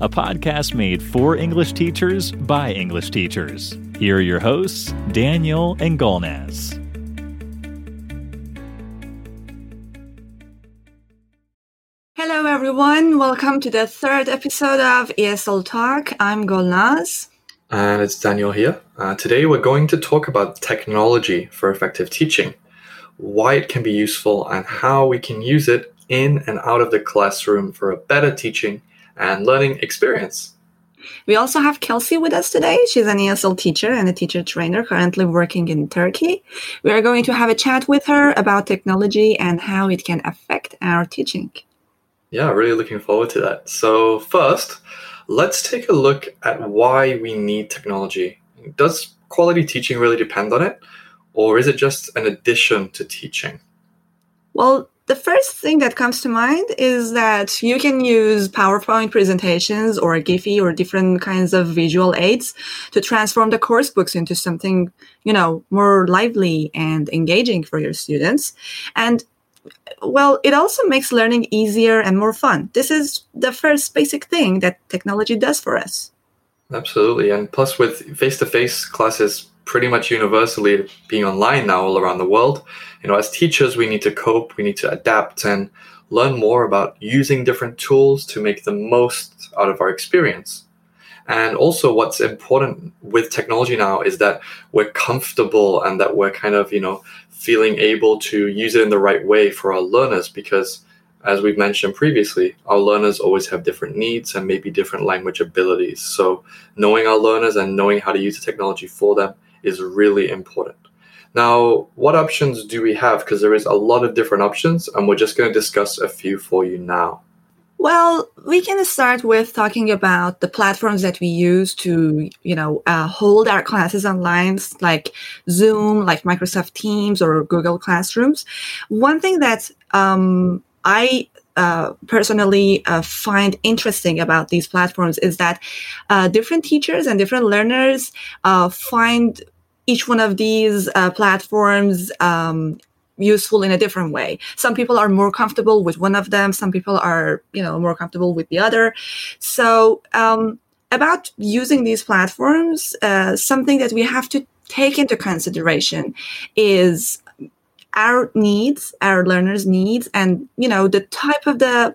a podcast made for English teachers by English teachers. Here are your hosts, Daniel and Golnaz. Hello, everyone. Welcome to the third episode of ESL Talk. I'm Golnaz. And it's Daniel here. Uh, today we're going to talk about technology for effective teaching, why it can be useful, and how we can use it in and out of the classroom for a better teaching and learning experience. We also have Kelsey with us today. She's an ESL teacher and a teacher trainer currently working in Turkey. We are going to have a chat with her about technology and how it can affect our teaching. Yeah, really looking forward to that. So, first, let's take a look at why we need technology. Does quality teaching really depend on it? Or is it just an addition to teaching? Well, the first thing that comes to mind is that you can use PowerPoint presentations or Giphy or different kinds of visual aids to transform the course books into something, you know, more lively and engaging for your students. And well, it also makes learning easier and more fun. This is the first basic thing that technology does for us. Absolutely. And plus, with face to face classes pretty much universally being online now all around the world, you know, as teachers, we need to cope, we need to adapt and learn more about using different tools to make the most out of our experience. And also, what's important with technology now is that we're comfortable and that we're kind of, you know, feeling able to use it in the right way for our learners because as we've mentioned previously, our learners always have different needs and maybe different language abilities. So, knowing our learners and knowing how to use the technology for them is really important. Now, what options do we have? Because there is a lot of different options, and we're just going to discuss a few for you now. Well, we can start with talking about the platforms that we use to, you know, uh, hold our classes online, like Zoom, like Microsoft Teams or Google Classrooms. One thing that um, I uh, personally uh, find interesting about these platforms is that uh, different teachers and different learners uh, find each one of these uh, platforms um, useful in a different way. Some people are more comfortable with one of them. Some people are, you know, more comfortable with the other. So, um, about using these platforms, uh, something that we have to take into consideration is our needs, our learners' needs, and you know the type of the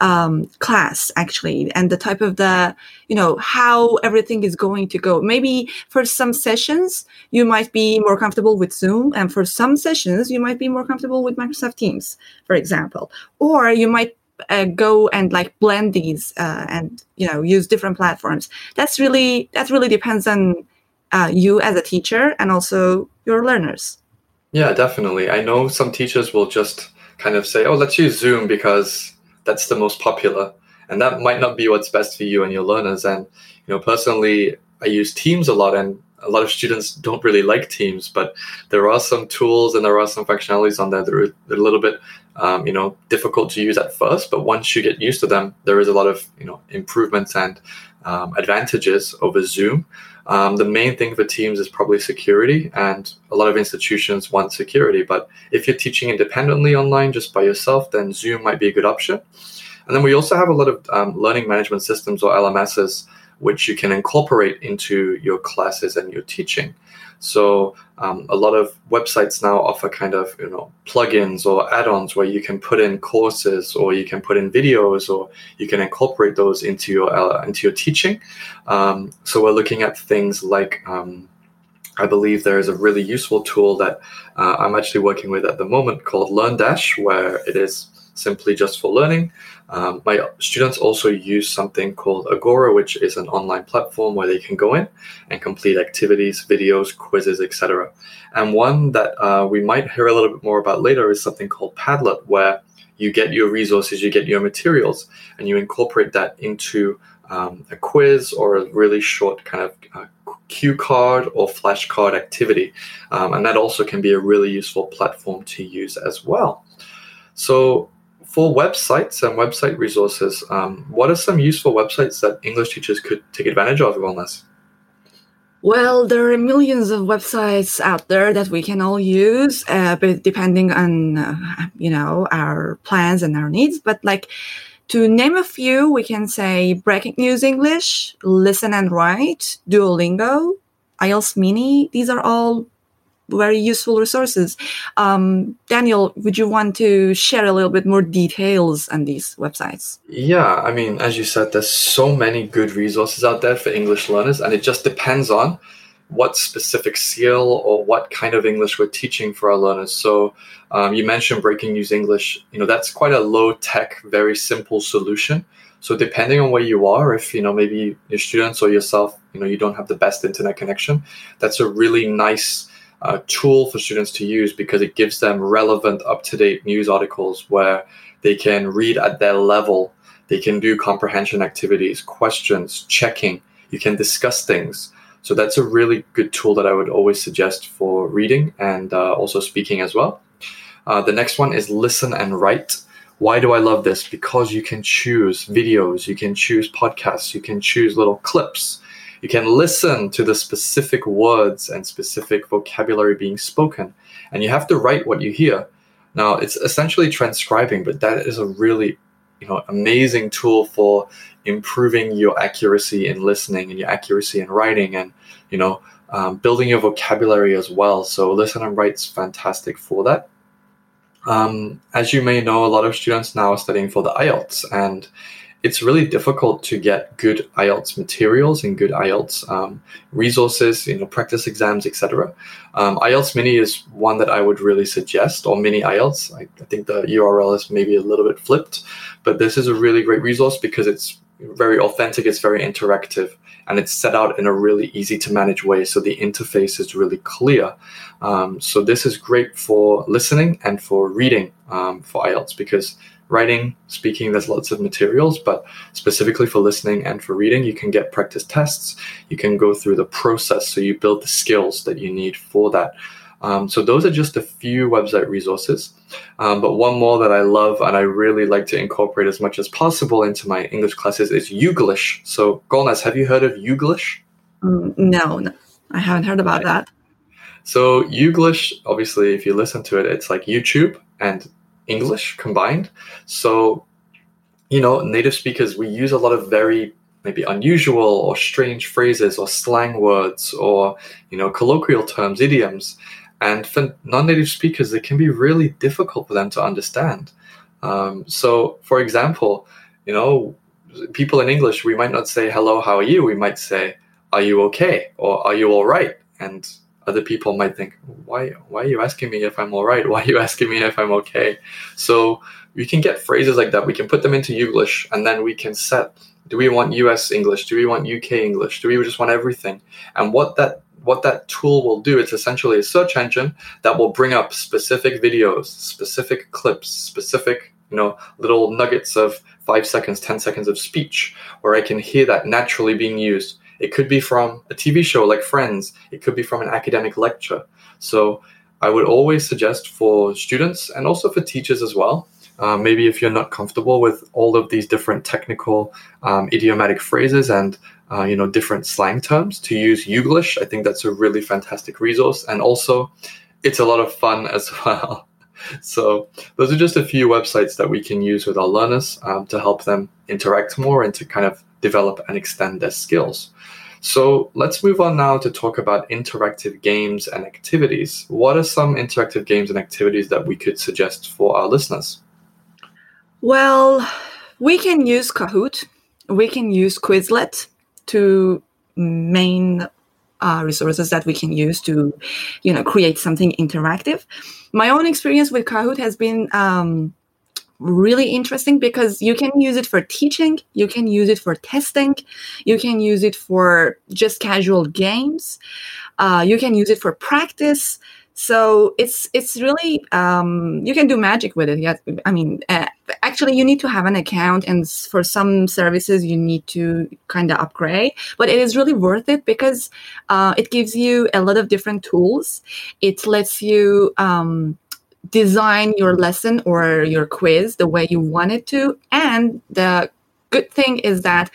um, class actually, and the type of the you know how everything is going to go. Maybe for some sessions you might be more comfortable with Zoom, and for some sessions you might be more comfortable with Microsoft Teams, for example, or you might uh, go and like blend these uh, and you know use different platforms. That's really that really depends on uh, you as a teacher and also your learners. Yeah, definitely. I know some teachers will just kind of say, oh, let's use Zoom because that's the most popular. And that might not be what's best for you and your learners. And, you know, personally, I use Teams a lot and a lot of students don't really like Teams, but there are some tools and there are some functionalities on there that are, a little bit, um, you know, difficult to use at first. But once you get used to them, there is a lot of, you know, improvements and um, advantages over Zoom. Um, the main thing for teams is probably security, and a lot of institutions want security. But if you're teaching independently online just by yourself, then Zoom might be a good option. And then we also have a lot of um, learning management systems or LMSs which you can incorporate into your classes and your teaching. So um, a lot of websites now offer kind of you know plugins or add-ons where you can put in courses or you can put in videos or you can incorporate those into your uh, into your teaching. Um, so we're looking at things like um, I believe there is a really useful tool that uh, I'm actually working with at the moment called LearnDash, where it is simply just for learning. Um, my students also use something called Agora, which is an online platform where they can go in and complete activities, videos, quizzes, etc. And one that uh, we might hear a little bit more about later is something called Padlet, where you get your resources, you get your materials, and you incorporate that into um, a quiz or a really short kind of uh, cue card or flashcard activity. Um, and that also can be a really useful platform to use as well. So for websites and website resources, um, what are some useful websites that English teachers could take advantage of, Golnaz? Well, there are millions of websites out there that we can all use, uh, but depending on uh, you know our plans and our needs. But like to name a few, we can say Breaking News English, Listen and Write, Duolingo, IELTS Mini. These are all very useful resources. Um, Daniel, would you want to share a little bit more details on these websites? Yeah, I mean, as you said, there's so many good resources out there for English learners, and it just depends on what specific skill or what kind of English we're teaching for our learners. So um, you mentioned Breaking News English. You know, that's quite a low tech, very simple solution. So depending on where you are, if you know maybe your students or yourself, you know, you don't have the best internet connection, that's a really nice uh, tool for students to use because it gives them relevant, up to date news articles where they can read at their level. They can do comprehension activities, questions, checking. You can discuss things. So that's a really good tool that I would always suggest for reading and uh, also speaking as well. Uh, the next one is Listen and Write. Why do I love this? Because you can choose videos, you can choose podcasts, you can choose little clips you can listen to the specific words and specific vocabulary being spoken, and you have to write what you hear. Now, it's essentially transcribing, but that is a really you know amazing tool for improving your accuracy in listening and your accuracy in writing and you know um, building your vocabulary as well so listen and write's fantastic for that um, as you may know a lot of students now are studying for the ielts and it's really difficult to get good IELTS materials and good IELTS um, resources, you know, practice exams, etc. Um, IELTS Mini is one that I would really suggest, or Mini IELTS. I, I think the URL is maybe a little bit flipped, but this is a really great resource because it's very authentic, it's very interactive, and it's set out in a really easy to manage way. So the interface is really clear. Um, so this is great for listening and for reading um, for IELTS because writing, speaking, there's lots of materials, but specifically for listening and for reading, you can get practice tests. You can go through the process so you build the skills that you need for that. Um, so those are just a few website resources. Um, but one more that I love and I really like to incorporate as much as possible into my English classes is Youglish. So Golnaz, have you heard of Youglish? Mm, no, no, I haven't heard about that. So Youglish, obviously, if you listen to it, it's like YouTube and English combined. So, you know, native speakers, we use a lot of very maybe unusual or strange phrases or slang words or, you know, colloquial terms, idioms. And for non native speakers, it can be really difficult for them to understand. Um, so, for example, you know, people in English, we might not say, hello, how are you? We might say, are you okay? Or are you all right? And other people might think, why why are you asking me if I'm all right? Why are you asking me if I'm okay? So we can get phrases like that. We can put them into Youglish, and then we can set. Do we want U.S. English? Do we want UK English? Do we just want everything? And what that what that tool will do, it's essentially a search engine that will bring up specific videos, specific clips, specific you know little nuggets of five seconds, ten seconds of speech, where I can hear that naturally being used it could be from a TV show like Friends. It could be from an academic lecture. So I would always suggest for students and also for teachers as well. Uh, maybe if you're not comfortable with all of these different technical um, idiomatic phrases and uh, you know, different slang terms to use Youglish. I think that's a really fantastic resource. And also, it's a lot of fun as well. so those are just a few websites that we can use with our learners um, to help them interact more and to kind of develop and extend their skills. So let's move on now to talk about interactive games and activities. What are some interactive games and activities that we could suggest for our listeners? Well, we can use Kahoot, we can use Quizlet to main uh, resources that we can use to, you know, create something interactive. My own experience with Kahoot has been um, really interesting because you can use it for teaching, you can use it for testing, you can use it for just casual games, uh, you can use it for practice. So it's it's really um, you can do magic with it. Yeah, I mean, uh, actually, you need to have an account, and for some services, you need to kind of upgrade. But it is really worth it because uh, it gives you a lot of different tools. It lets you um, design your lesson or your quiz the way you want it to, and the good thing is that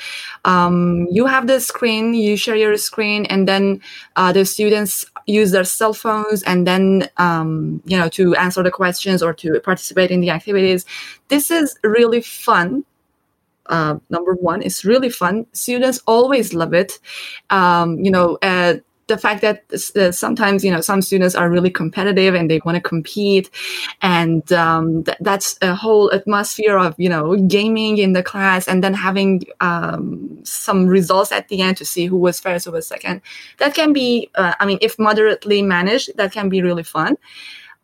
um, you have the screen, you share your screen, and then uh, the students use their cell phones and then um, you know to answer the questions or to participate in the activities. This is really fun. Uh, number one, it's really fun. Students always love it. Um, you know, uh, the fact that uh, sometimes you know some students are really competitive and they want to compete and um, th- that's a whole atmosphere of you know gaming in the class and then having um, some results at the end to see who was first who was second. That can be uh, i mean if moderately managed that can be really fun.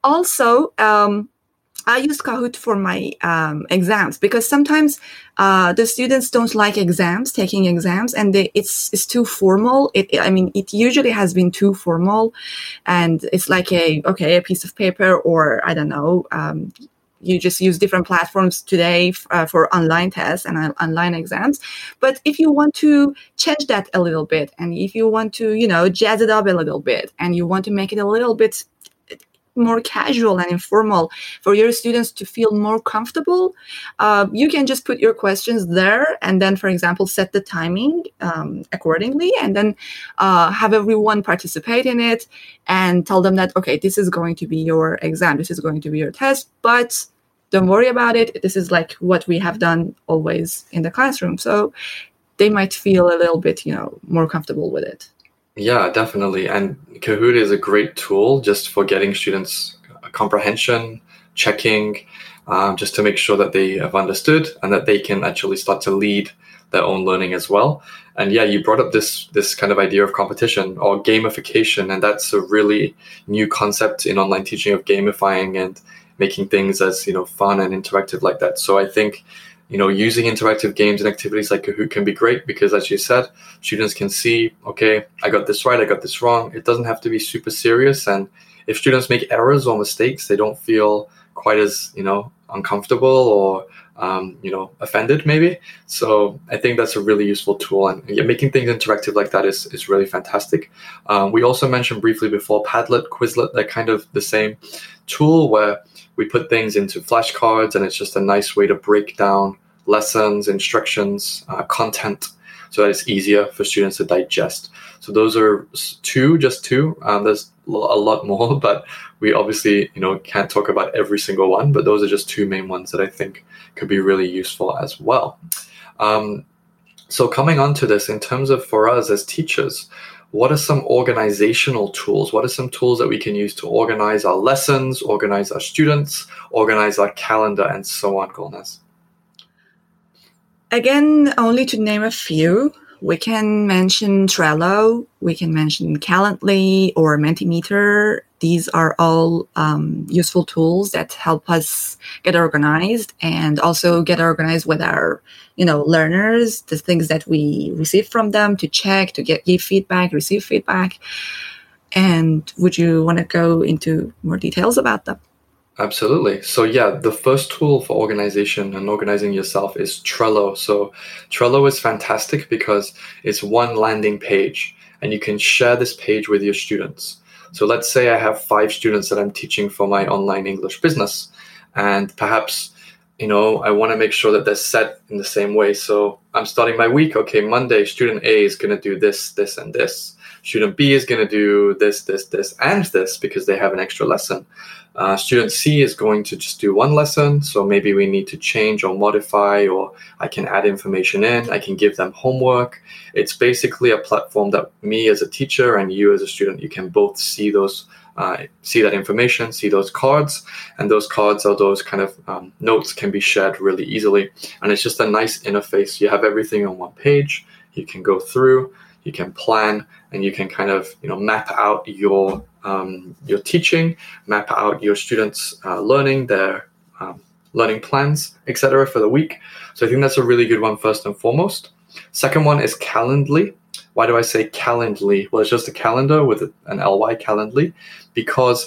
Also um, I use Kahoot for my um, exams because sometimes uh, the students don't like exams, taking exams, and they, it's it's too formal. It, I mean, it usually has been too formal, and it's like a okay, a piece of paper, or I don't know. Um, you just use different platforms today uh, for online tests and uh, online exams but if you want to change that a little bit and if you want to you know jazz it up a little bit and you want to make it a little bit more casual and informal for your students to feel more comfortable. Uh, you can just put your questions there and then for example set the timing um, accordingly and then uh, have everyone participate in it and tell them that okay this is going to be your exam. This is going to be your test but don't worry about it. This is like what we have done always in the classroom. So they might feel a little bit you know more comfortable with it yeah, definitely. And Kahoot is a great tool just for getting students comprehension, checking, um, just to make sure that they have understood and that they can actually start to lead their own learning as well. And yeah, you brought up this this kind of idea of competition or gamification, and that's a really new concept in online teaching of gamifying and making things as you know fun and interactive like that. So I think you know, using interactive games and activities like Kahoot can be great because, as you said, students can see, okay, I got this right, I got this wrong. It doesn't have to be super serious. And if students make errors or mistakes, they don't feel quite as, you know, uncomfortable or, um, you know, offended maybe. So I think that's a really useful tool. And yeah, making things interactive like that is, is really fantastic. Um, we also mentioned briefly before Padlet, Quizlet, they're kind of the same tool where we put things into flashcards and it's just a nice way to break down lessons, instructions, uh, content so that it's easier for students to digest. So those are two, just two. Um, there's a lot more, but we obviously you know can't talk about every single one. But those are just two main ones that I think could be really useful as well. Um, so coming on to this, in terms of for us as teachers, what are some organizational tools? What are some tools that we can use to organize our lessons, organize our students, organize our calendar, and so on, Golnaz? Again, only to name a few, we can mention Trello, we can mention Calendly or Mentimeter. These are all um, useful tools that help us get organized and also get organized with our, you know, learners, the things that we receive from them to check, to get give feedback, receive feedback. And would you want to go into more details about them? Absolutely. So yeah, the first tool for organization and organizing yourself is Trello. So Trello is fantastic because it's one landing page and you can share this page with your students. So let's say I have five students that I'm teaching for my online English business and perhaps you know, I want to make sure that they're set in the same way. So I'm starting my week. Okay, Monday, student A is going to do this, this, and this. Student B is going to do this, this, this, and this because they have an extra lesson. Uh, student C is going to just do one lesson, so maybe we need to change or modify, or I can add information in. I can give them homework. It's basically a platform that me as a teacher and you as a student, you can both see those uh, see that information, see those cards, and those cards or those kind of um, notes can be shared really easily. And it's just a nice interface. You have everything on one page. You can go through, you can plan, and you can kind of you know map out your um, your teaching, map out your students' uh, learning, their um, learning plans, etc. for the week. So I think that's a really good one first and foremost. Second one is Calendly. Why do I say Calendly? Well, it's just a calendar with an ly Calendly, because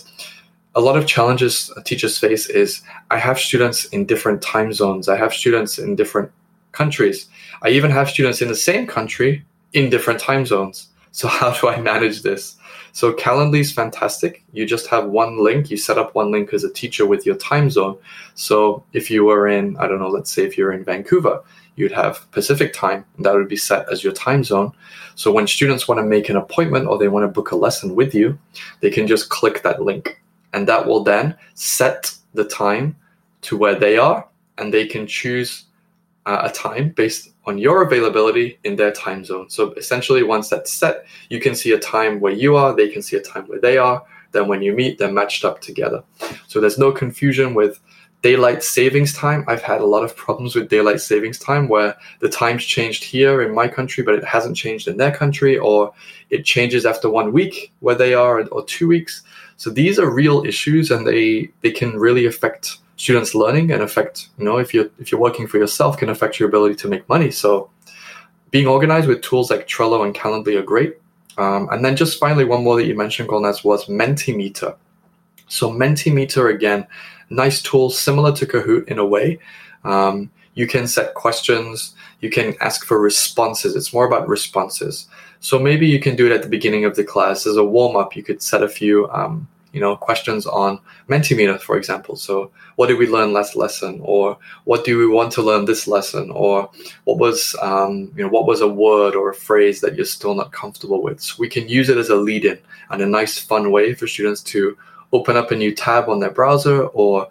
a lot of challenges teachers face is I have students in different time zones. I have students in different countries. I even have students in the same country in different time zones. So how do I manage this? So Calendly is fantastic. You just have one link. You set up one link as a teacher with your time zone. So if you were in, I don't know, let's say if you're in Vancouver, you'd have Pacific time, and that would be set as your time zone. So when students want to make an appointment or they want to book a lesson with you, they can just click that link, and that will then set the time to where they are, and they can choose uh, a time based on your availability in their time zone. So essentially, once that's set, you can see a time where you are, they can see a time where they are. Then when you meet, they're matched up together. So there's no confusion with daylight savings time. I've had a lot of problems with daylight savings time where the time's changed here in my country, but it hasn't changed in their country, or it changes after one week where they are, or two weeks. So these are real issues, and they they can really affect students' learning and affect you know if you're if you're working for yourself can affect your ability to make money. So being organized with tools like Trello and Calendly are great. Um, and then just finally, one more that you mentioned, Golnaz, was Mentimeter. So Mentimeter again nice tool similar to Kahoot in a way. Um, you can set questions, you can ask for responses. It's more about responses. So maybe you can do it at the beginning of the class as a warm up. You could set a few, um, you know, questions on Mentimeter, for example. So what did we learn last lesson, or what do we want to learn this lesson, or what was, um, you know, what was a word or a phrase that you're still not comfortable with. So we can use it as a lead-in and a nice, fun way for students to open up a new tab on their browser or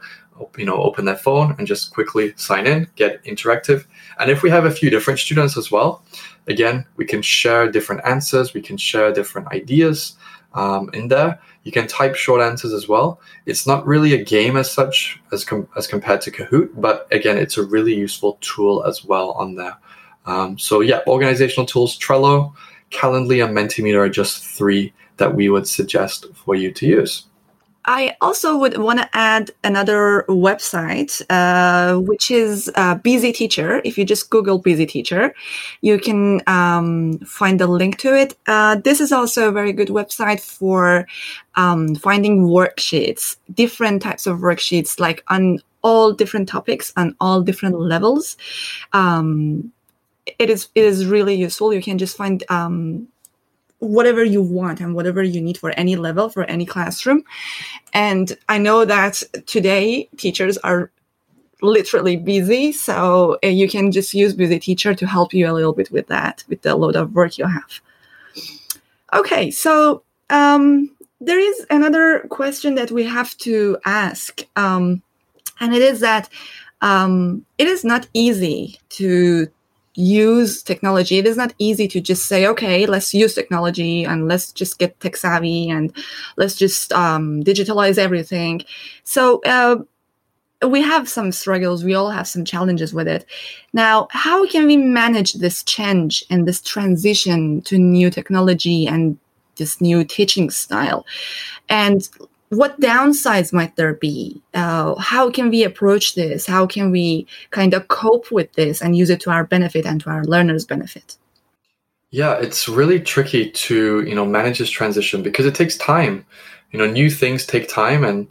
you know open their phone and just quickly sign in get interactive. And if we have a few different students as well again we can share different answers we can share different ideas um, in there. You can type short answers as well. It's not really a game as such as, com- as compared to kahoot but again it's a really useful tool as well on there. Um, so yeah organizational tools trello calendly and mentimeter are just three that we would suggest for you to use I also would want to add another website, uh, which is uh, Busy Teacher. If you just Google Busy Teacher, you can um, find a link to it. Uh, this is also a very good website for um, finding worksheets, different types of worksheets, like on all different topics and all different levels. Um, it is it is really useful. You can just find um, whatever you want and whatever you need for any level for any classroom. And i know that today teachers are literally busy so uh, you can just use busy teacher to help you a little bit with that with the load of work you have. Okay so um, there is another question that we have to ask um, and it is that um, it is not easy to use technology. It is not easy to just say, okay, let's use technology and let's just get tech savvy and let's just um, digitalize everything. So uh, we have some struggles. We all have some challenges with it. Now, how can we manage this change and this transition to new technology and this new teaching style? And what downsides might there be? Uh, how can we approach this? How can we kind of cope with this and use it to our benefit and to our learners' benefit? Yeah, it's really tricky to you know manage this transition because it takes time. You know, new things take time, and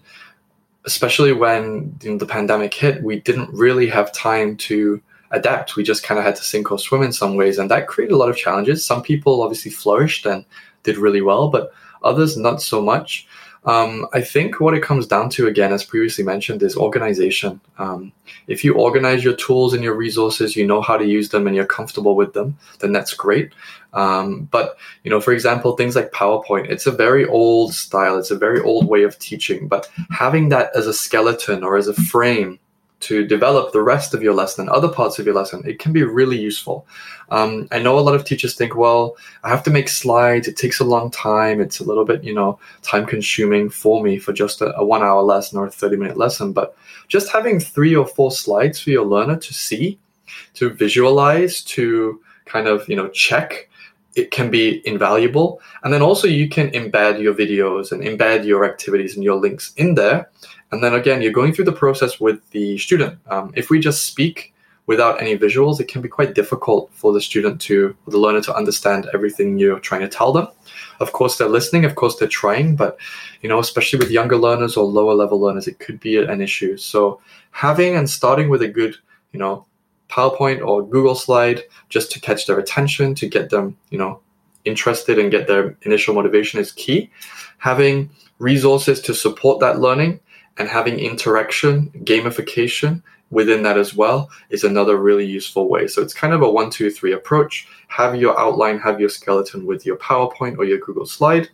especially when you know, the pandemic hit, we didn't really have time to adapt. We just kind of had to sink or swim in some ways, and that created a lot of challenges. Some people obviously flourished and did really well, but others not so much. Um, I think what it comes down to, again, as previously mentioned, is organization. Um, if you organize your tools and your resources, you know how to use them, and you're comfortable with them, then that's great. Um, but you know, for example, things like PowerPoint, it's a very old style. It's a very old way of teaching. But having that as a skeleton or as a frame to develop the rest of your lesson, other parts of your lesson, it can be really useful. Um, I know a lot of teachers think, well, I have to make slides. It takes a long time. It's a little bit, you know, time consuming for me for just a, a one hour lesson or a 30 minute lesson. But just having three or four slides for your learner to see, to visualize, to kind of, you know, check it can be invaluable. And then also you can embed your videos and embed your activities and your links in there. And then again, you're going through the process with the student. Um, if we just speak without any visuals, it can be quite difficult for the student to, the learner to understand everything you're trying to tell them. Of course, they're listening, of course, they're trying, but you know, especially with younger learners or lower level learners, it could be an issue. So having and starting with a good, you know, PowerPoint or Google slide just to catch their attention, to get them, you know, interested and get their initial motivation is key. Having resources to support that learning and having interaction, gamification within that as well is another really useful way. So it's kind of a one, two, three approach. Have your outline, have your skeleton with your PowerPoint or your Google slide.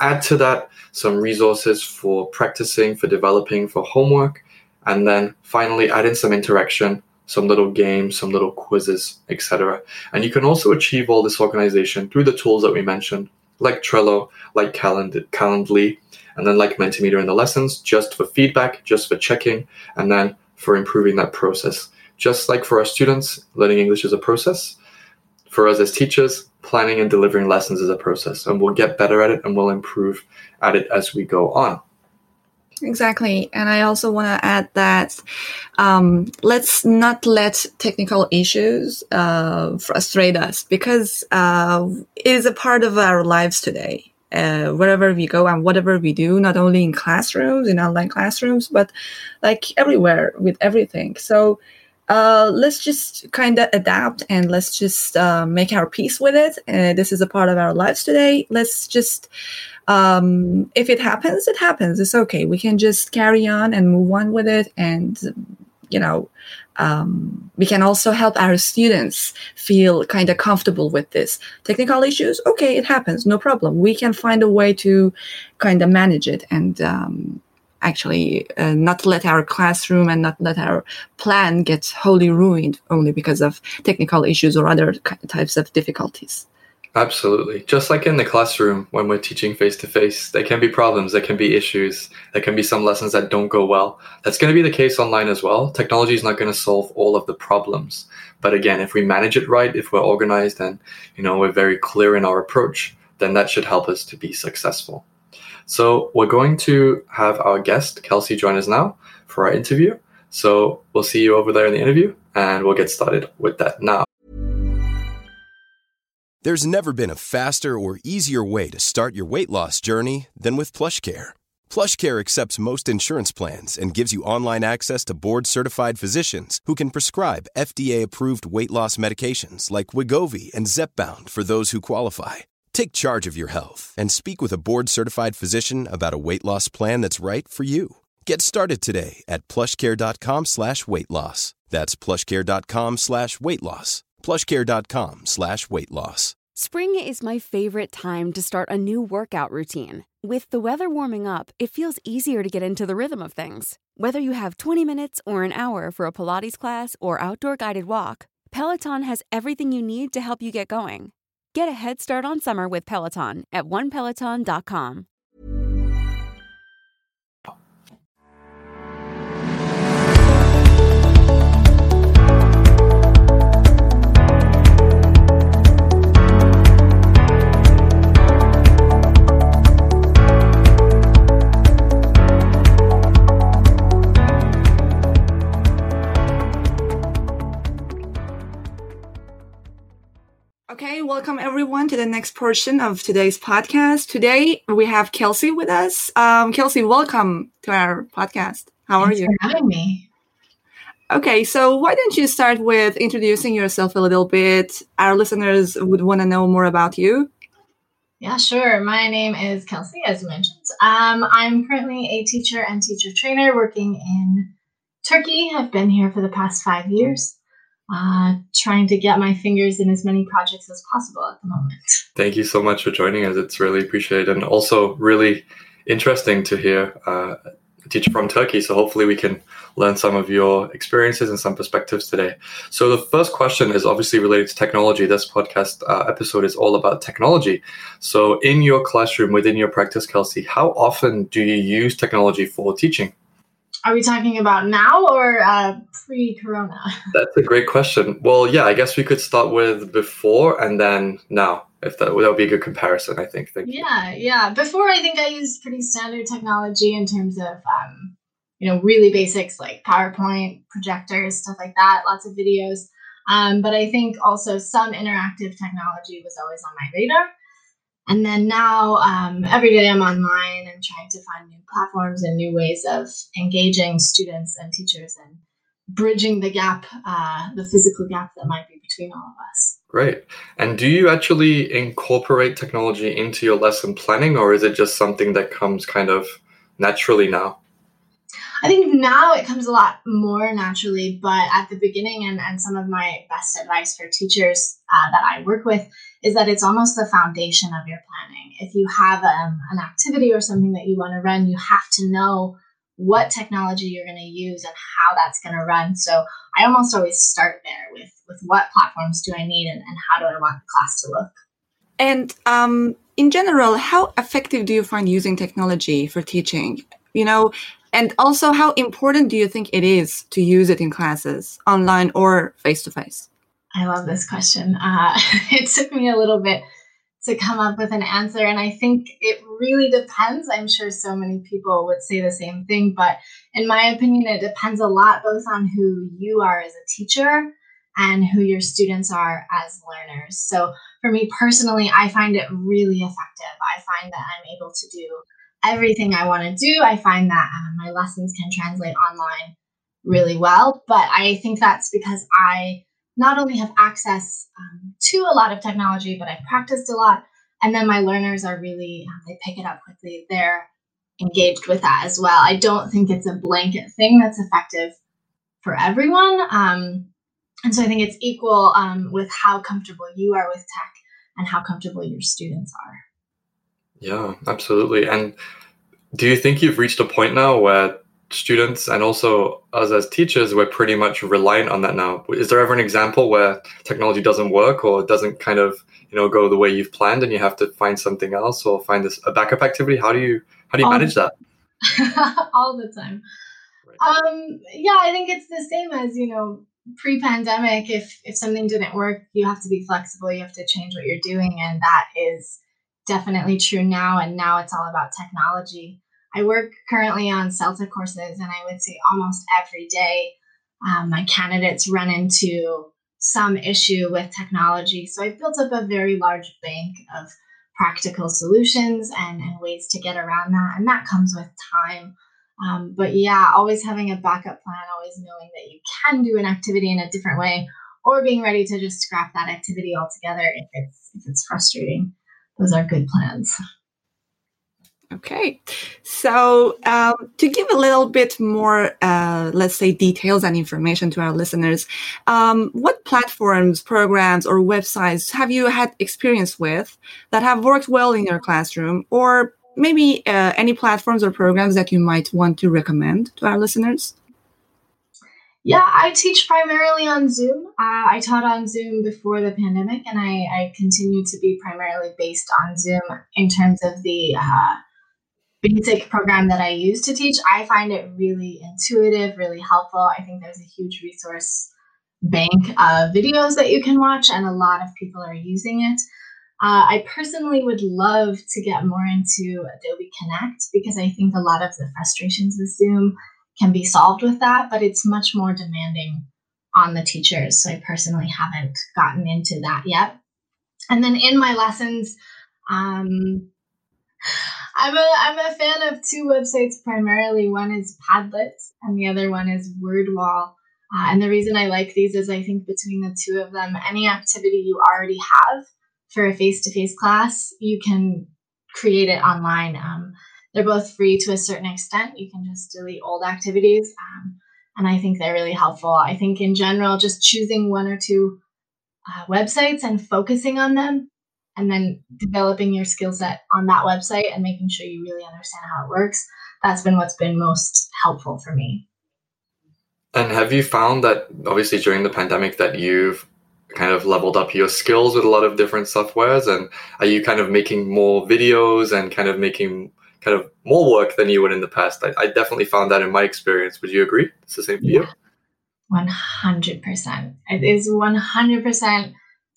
Add to that some resources for practicing, for developing, for homework. And then finally add in some interaction some little games, some little quizzes, etc. And you can also achieve all this organization through the tools that we mentioned, like Trello, like Calend- Calendly, and then like Mentimeter in the lessons, just for feedback, just for checking, and then for improving that process. Just like for our students, learning English is a process. For us as teachers, planning and delivering lessons is a process, and we'll get better at it and we'll improve at it as we go on. Exactly. And I also want to add that um, let's not let technical issues uh, frustrate us because uh, it is a part of our lives today. Uh, wherever we go and whatever we do, not only in classrooms, in online classrooms, but like everywhere with everything. So uh, let's just kind of adapt and let's just uh, make our peace with it. Uh, this is a part of our lives today. Let's just um, if it happens, it happens. It's okay. We can just carry on and move on with it. And, you know, um, we can also help our students feel kind of comfortable with this. Technical issues, okay, it happens, no problem. We can find a way to kind of manage it and um, actually uh, not let our classroom and not let our plan get wholly ruined only because of technical issues or other types of difficulties. Absolutely. Just like in the classroom, when we're teaching face to face, there can be problems, there can be issues, there can be some lessons that don't go well. That's going to be the case online as well. Technology is not going to solve all of the problems. But again, if we manage it right, if we're organized and, you know, we're very clear in our approach, then that should help us to be successful. So we're going to have our guest, Kelsey, join us now for our interview. So we'll see you over there in the interview and we'll get started with that now. There's never been a faster or easier way to start your weight loss journey than with PlushCare. PlushCare accepts most insurance plans and gives you online access to board-certified physicians who can prescribe FDA-approved weight loss medications like Wegovy and Zepbound for those who qualify. Take charge of your health and speak with a board-certified physician about a weight loss plan that's right for you. Get started today at plushcare.com slash weight loss. That's plushcare.com slash weight loss plushcare.com slash weight loss. Spring is my favorite time to start a new workout routine. With the weather warming up, it feels easier to get into the rhythm of things. Whether you have 20 minutes or an hour for a Pilates class or outdoor guided walk, Peloton has everything you need to help you get going. Get a head start on summer with Peloton at onepeloton.com. Okay, welcome everyone to the next portion of today's podcast. Today we have Kelsey with us. Um, Kelsey, welcome to our podcast. How Thanks are you? For having me. Okay, so why don't you start with introducing yourself a little bit? Our listeners would want to know more about you. Yeah, sure. My name is Kelsey, as you mentioned. Um, I'm currently a teacher and teacher trainer working in Turkey. I've been here for the past five years, uh, trying to get my fingers in as many projects as possible at the moment. Thank you so much for joining us. It's really appreciated and also really interesting to hear uh, a teacher from Turkey. So hopefully we can learn some of your experiences and some perspectives today. So the first question is obviously related to technology. This podcast uh, episode is all about technology. So in your classroom, within your practice, Kelsey, how often do you use technology for teaching? Are we talking about now or uh, pre-corona? That's a great question. Well, yeah, I guess we could start with before and then now. If that, that would be a good comparison, I think. Thank yeah, you. yeah. Before, I think I used pretty standard technology in terms of um, you know, really basics like PowerPoint, projectors, stuff like that, lots of videos. Um, but I think also some interactive technology was always on my radar. And then now, um, every day I'm online and trying to find new platforms and new ways of engaging students and teachers and bridging the gap, uh, the physical gap that might be between all of us. Great. And do you actually incorporate technology into your lesson planning, or is it just something that comes kind of naturally now? I think now it comes a lot more naturally, but at the beginning, and, and some of my best advice for teachers uh, that I work with is that it's almost the foundation of your planning. If you have um, an activity or something that you want to run, you have to know what technology you're going to use and how that's going to run. So I almost always start there with, with what platforms do I need and, and how do I want the class to look. And um, in general, how effective do you find using technology for teaching? You know, and also, how important do you think it is to use it in classes, online or face to face? I love this question. Uh, it took me a little bit to come up with an answer, and I think it really depends. I'm sure so many people would say the same thing, but in my opinion, it depends a lot both on who you are as a teacher and who your students are as learners. So, for me personally, I find it really effective. I find that I'm able to do everything I want to do. I find that my lessons can translate online really well. But I think that's because I not only have access um, to a lot of technology, but I've practiced a lot. And then my learners are really, um, they pick it up quickly. They're engaged with that as well. I don't think it's a blanket thing that's effective for everyone. Um, and so I think it's equal um, with how comfortable you are with tech and how comfortable your students are. Yeah, absolutely. And do you think you've reached a point now where students and also us as teachers we're pretty much reliant on that now? Is there ever an example where technology doesn't work or doesn't kind of you know go the way you've planned and you have to find something else or find this a backup activity? How do you how do you all manage that? All the time. Right. um yeah i think it's the same as you know pre-pandemic if if something didn't work you have to be flexible you have to change what you're doing and that is definitely true now. And now it's all about technology. I work currently on CELTA courses, and I would say almost every day um, my candidates run into some issue with technology. So I've built up a very large bank of practical solutions and, and ways to get around that. And that comes with time. Um, but yeah, always having a backup plan, always knowing that you can do an activity in a different way, or being ready to just scrap that activity altogether if it's if it's frustrating those are good plans. Okay, so um, to give a little bit more, uh, let's say, details and information to our listeners, um, what platforms, programs, or websites have you had experience with that have worked well in your classroom, or maybe uh, any platforms or programs that you might want to recommend to our listeners? Yeah, I teach primarily on Zoom. Uh, I taught on Zoom before the pandemic, and I, I continue to be primarily based on Zoom in terms of the uh, basic program that I use to teach. I find it really intuitive, really helpful. I think there's a huge resource bank of videos that you can watch, and a lot of people are using it. Uh, I personally would love to get more into Adobe Connect because I think a lot of the frustrations with Zoom can be solved with that, but it's much more demanding on the teachers. So I personally haven't gotten into that yet. And then in my lessons, um, I'm a I'm a fan of two websites primarily. One is Padlet, and the other one is WordWall. Uh, and the reason I like these is I think between the two of them, any activity you already have for a face to face class, you can create it online. Um, they're both free to a certain extent. You can just delete old activities. Um, and I think they're really helpful. I think in general, just choosing one or two uh, websites and focusing on them and then developing your skill set on that website and making sure you really understand how it works. That's been what's been most helpful for me. And have you found that obviously during the pandemic that you've kind of leveled up your skills with a lot of different softwares and are you kind of making more videos and kind of making kind of more work than you would in the past? I, I definitely found that in my experience. Would you agree? It's the same for you? 100%. It is 100%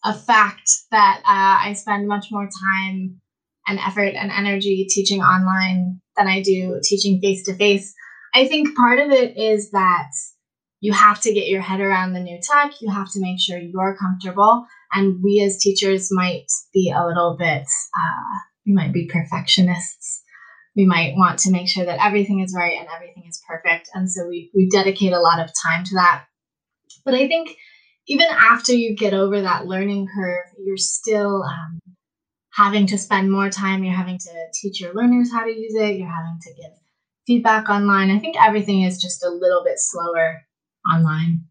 a fact that uh, I spend much more time and effort and energy teaching online than I do teaching face to face. I think part of it is that you have to get your head around the new tech. You have to make sure you're comfortable. And we as teachers might be a little bit, uh, we might be perfectionists. We might want to make sure that everything is right and everything is perfect. And so we, we dedicate a lot of time to that. But I think even after you get over that learning curve, you're still um, having to spend more time. You're having to teach your learners how to use it. You're having to give feedback online. I think everything is just a little bit slower online.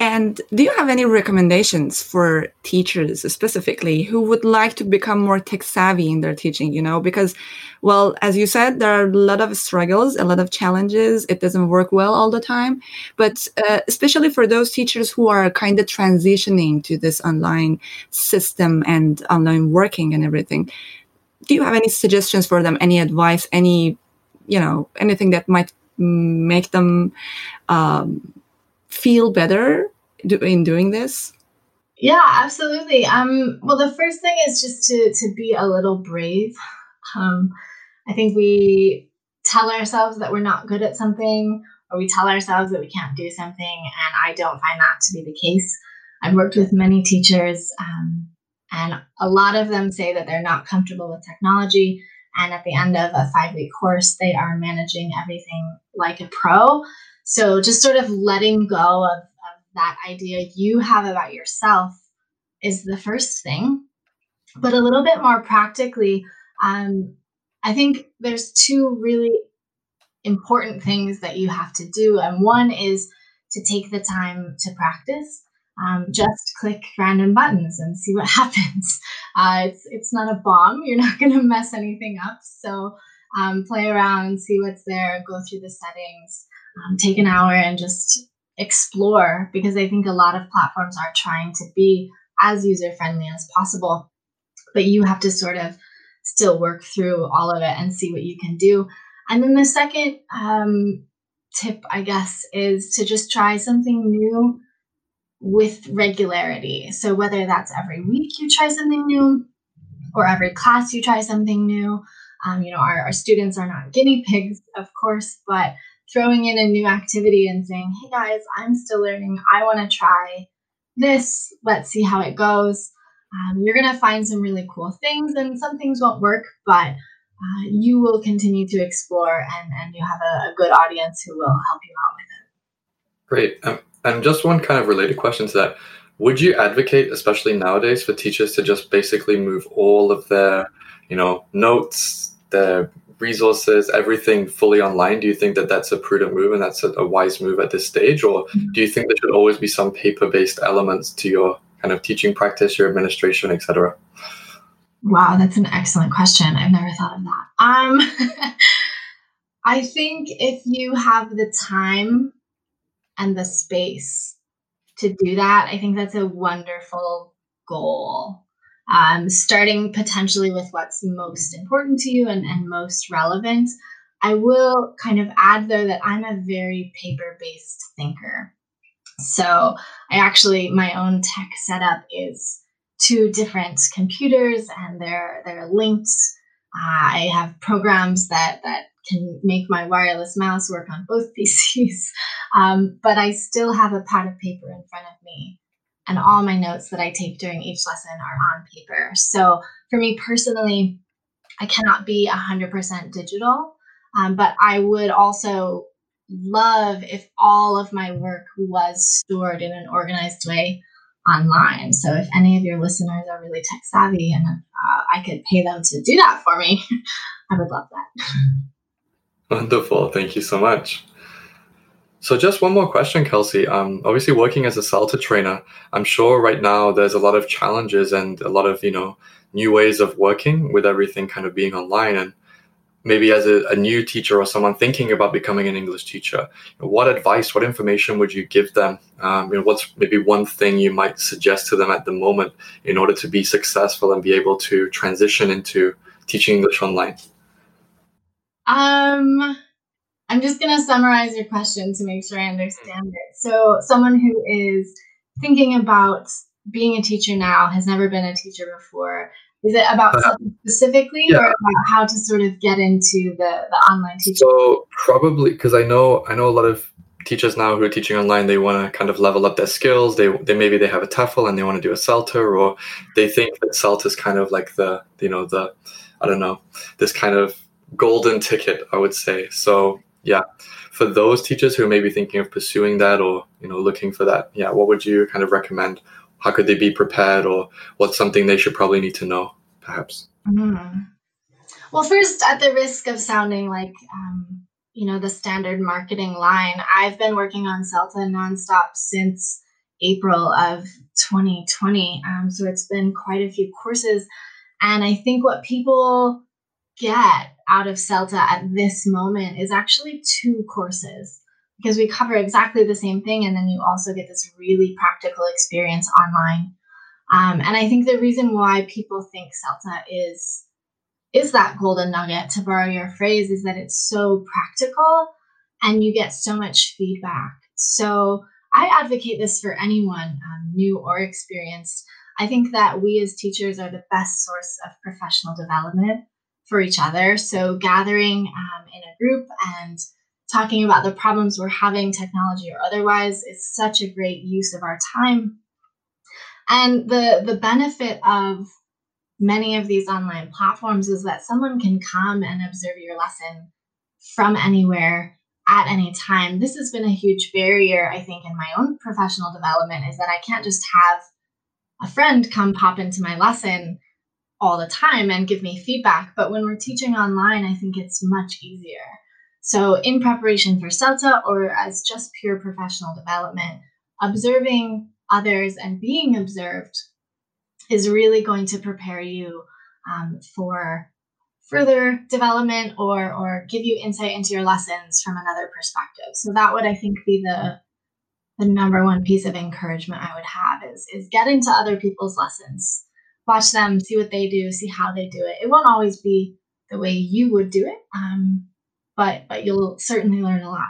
And do you have any recommendations for teachers specifically who would like to become more tech savvy in their teaching? You know, because, well, as you said, there are a lot of struggles, a lot of challenges. It doesn't work well all the time. But uh, especially for those teachers who are kind of transitioning to this online system and online working and everything, do you have any suggestions for them? Any advice? Any, you know, anything that might make them um, feel better in doing this? Yeah, absolutely. Um, well, the first thing is just to to be a little brave. Um, I think we tell ourselves that we're not good at something, or we tell ourselves that we can't do something, and I don't find that to be the case. I've worked with many teachers, um, and a lot of them say that they're not comfortable with technology. And at the end of a five week course, they are managing everything like a pro. So just sort of letting go of, of that idea you have about yourself is the first thing. But a little bit more practically, um, I think there's two really important things that you have to do. And one is to take the time to practice. Um, just click random buttons and see what happens. Uh, it's it's not a bomb. You're not going to mess anything up. So um, play around, see what's there, go through the settings, um, take an hour and just explore because I think a lot of platforms are trying to be as user friendly as possible. But you have to sort of still work through all of it and see what you can do. And then the second um, tip, I guess, is to just try something new with regularity. So whether that's every week you try something new or every class you try something new. Um, you know, our, our students are not guinea pigs, of course, but throwing in a new activity and saying, hey guys, I'm still learning. I want to try this. Let's see how it goes. Um, you're going to find some really cool things, and some things won't work, but uh, you will continue to explore and, and you have a, a, good audience who will help you out with it. Great. Um, and just one kind of related question to that. Would you advocate, especially nowadays, for teachers to just basically move all of their, you know, notes, their resources, everything fully online, do you think that that's a prudent move and that's a, a wise move at this stage? Or mm-hmm. do you think there should always be some paper based elements to your kind of teaching practice, your administration, etc.? Wow, that's an excellent question. I've never thought of that. Um, I think if you have the time and the space to do that, I think that's a wonderful goal um, starting potentially with what's most important to you and, and most relevant. I will kind of add though that I'm a very paper based thinker. So I actually, my own tech setup is two different computers and they're, they're linked. Uh, I have programs that, that can make my wireless mouse work on both PCs, um, but I still have a pad of paper in front of me and all my notes that I take during each lesson are on paper. So for me personally, I cannot be 100% digital, um, but I would also love if all of my work was stored in an organized way online. So if any of your listeners are really tech savvy and uh, I could pay them to do that for me, I would love that. Wonderful. Thank you so much. So just one more question, Kelsey. Um, obviously working as a CELTA trainer, I'm sure right now there's a lot of challenges and a lot of, you know, new ways of working with everything kind of being online. And maybe as a, a new teacher or someone thinking about becoming an English teacher, what advice, what information would you give them? Um, you know, what's maybe one thing you might suggest to them at the moment in order to be successful and be able to transition into teaching English online? Um, I'm just going to summarize your question to make sure I understand it. So, someone who is thinking about being a teacher now has never been a teacher before. Is it about uh, something specifically, yeah. or about how to sort of get into the, the online teaching? So probably because I know I know a lot of teachers now who are teaching online. They want to kind of level up their skills. They they maybe they have a TEFL and they want to do a CELTA, or they think that CELTA is kind of like the you know the I don't know this kind of golden ticket. I would say so yeah. For those teachers who may be thinking of pursuing that or you know looking for that yeah what would you kind of recommend? How could they be prepared or what's something they should probably need to know perhaps? Mm-hmm. well first at the risk of sounding like um, you know the standard marketing line i've been working on celta nonstop since april of 2020 um, so it's been quite a few courses. And i think what people get out of CELTA at this moment is actually two courses because we cover exactly the same thing and then you also get this really practical experience online. Um, and I think the reason why people think CELTA is is that golden nugget, to borrow your phrase, is that it's so practical and you get so much feedback. So I advocate this for anyone, um, new or experienced. I think that we as teachers are the best source of professional development for each other. So, gathering um, in a group and talking about the problems we're having, technology or otherwise, is such a great use of our time. And the, the benefit of many of these online platforms is that someone can come and observe your lesson from anywhere at any time. This has been a huge barrier, I think, in my own professional development is that I can't just have a friend come pop into my lesson all the time and give me feedback. But when we're teaching online, I think it's much easier. So, in preparation for CELTA or as just pure professional development, observing others and being observed is really going to prepare you um, for further development or or give you insight into your lessons from another perspective. So that would I think be the the number one piece of encouragement I would have is is get into other people's lessons watch them, see what they do, see how they do it. It won't always be the way you would do it, um, but but you'll certainly learn a lot.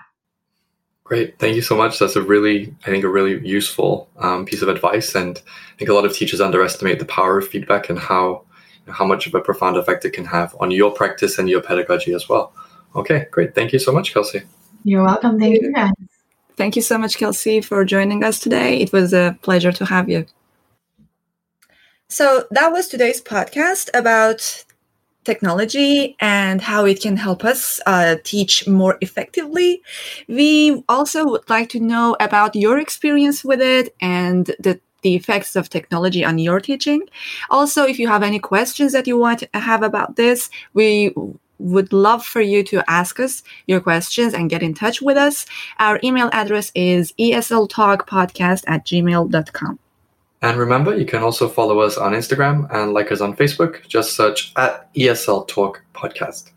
Great, thank you so much. That's a really, I think, a really useful um, piece of advice, and I think a lot of teachers underestimate the power of feedback and how how much of a profound effect it can have on your practice and your pedagogy as well. Okay, great. Thank you so much, Kelsey. You're welcome. Thank you. Thank you so much, Kelsey, for joining us today. It was a pleasure to have you. So that was today's podcast about technology and how it can help us uh, teach more effectively. We also would like to know about your experience with it and the the effects of technology on your teaching. Also, if you have any questions that you want to have about this, we would love for you to ask us your questions and get in touch with us. Our email address is esltalkpodcast at gmail.com. And remember, you can also follow us on Instagram and like us on Facebook. Just search at ESL Talk Podcast.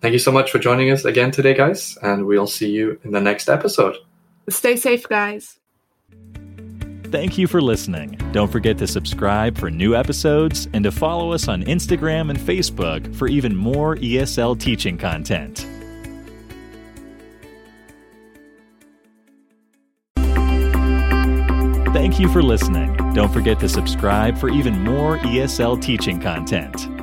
Thank you so much for joining us again today, guys, and we'll see you in the next episode. Stay safe, guys. Thank you for listening. Don't forget to subscribe for new episodes and to follow us on Instagram and Facebook for even more ESL teaching content. Thank you for listening. Don't forget to subscribe for even more ESL teaching content.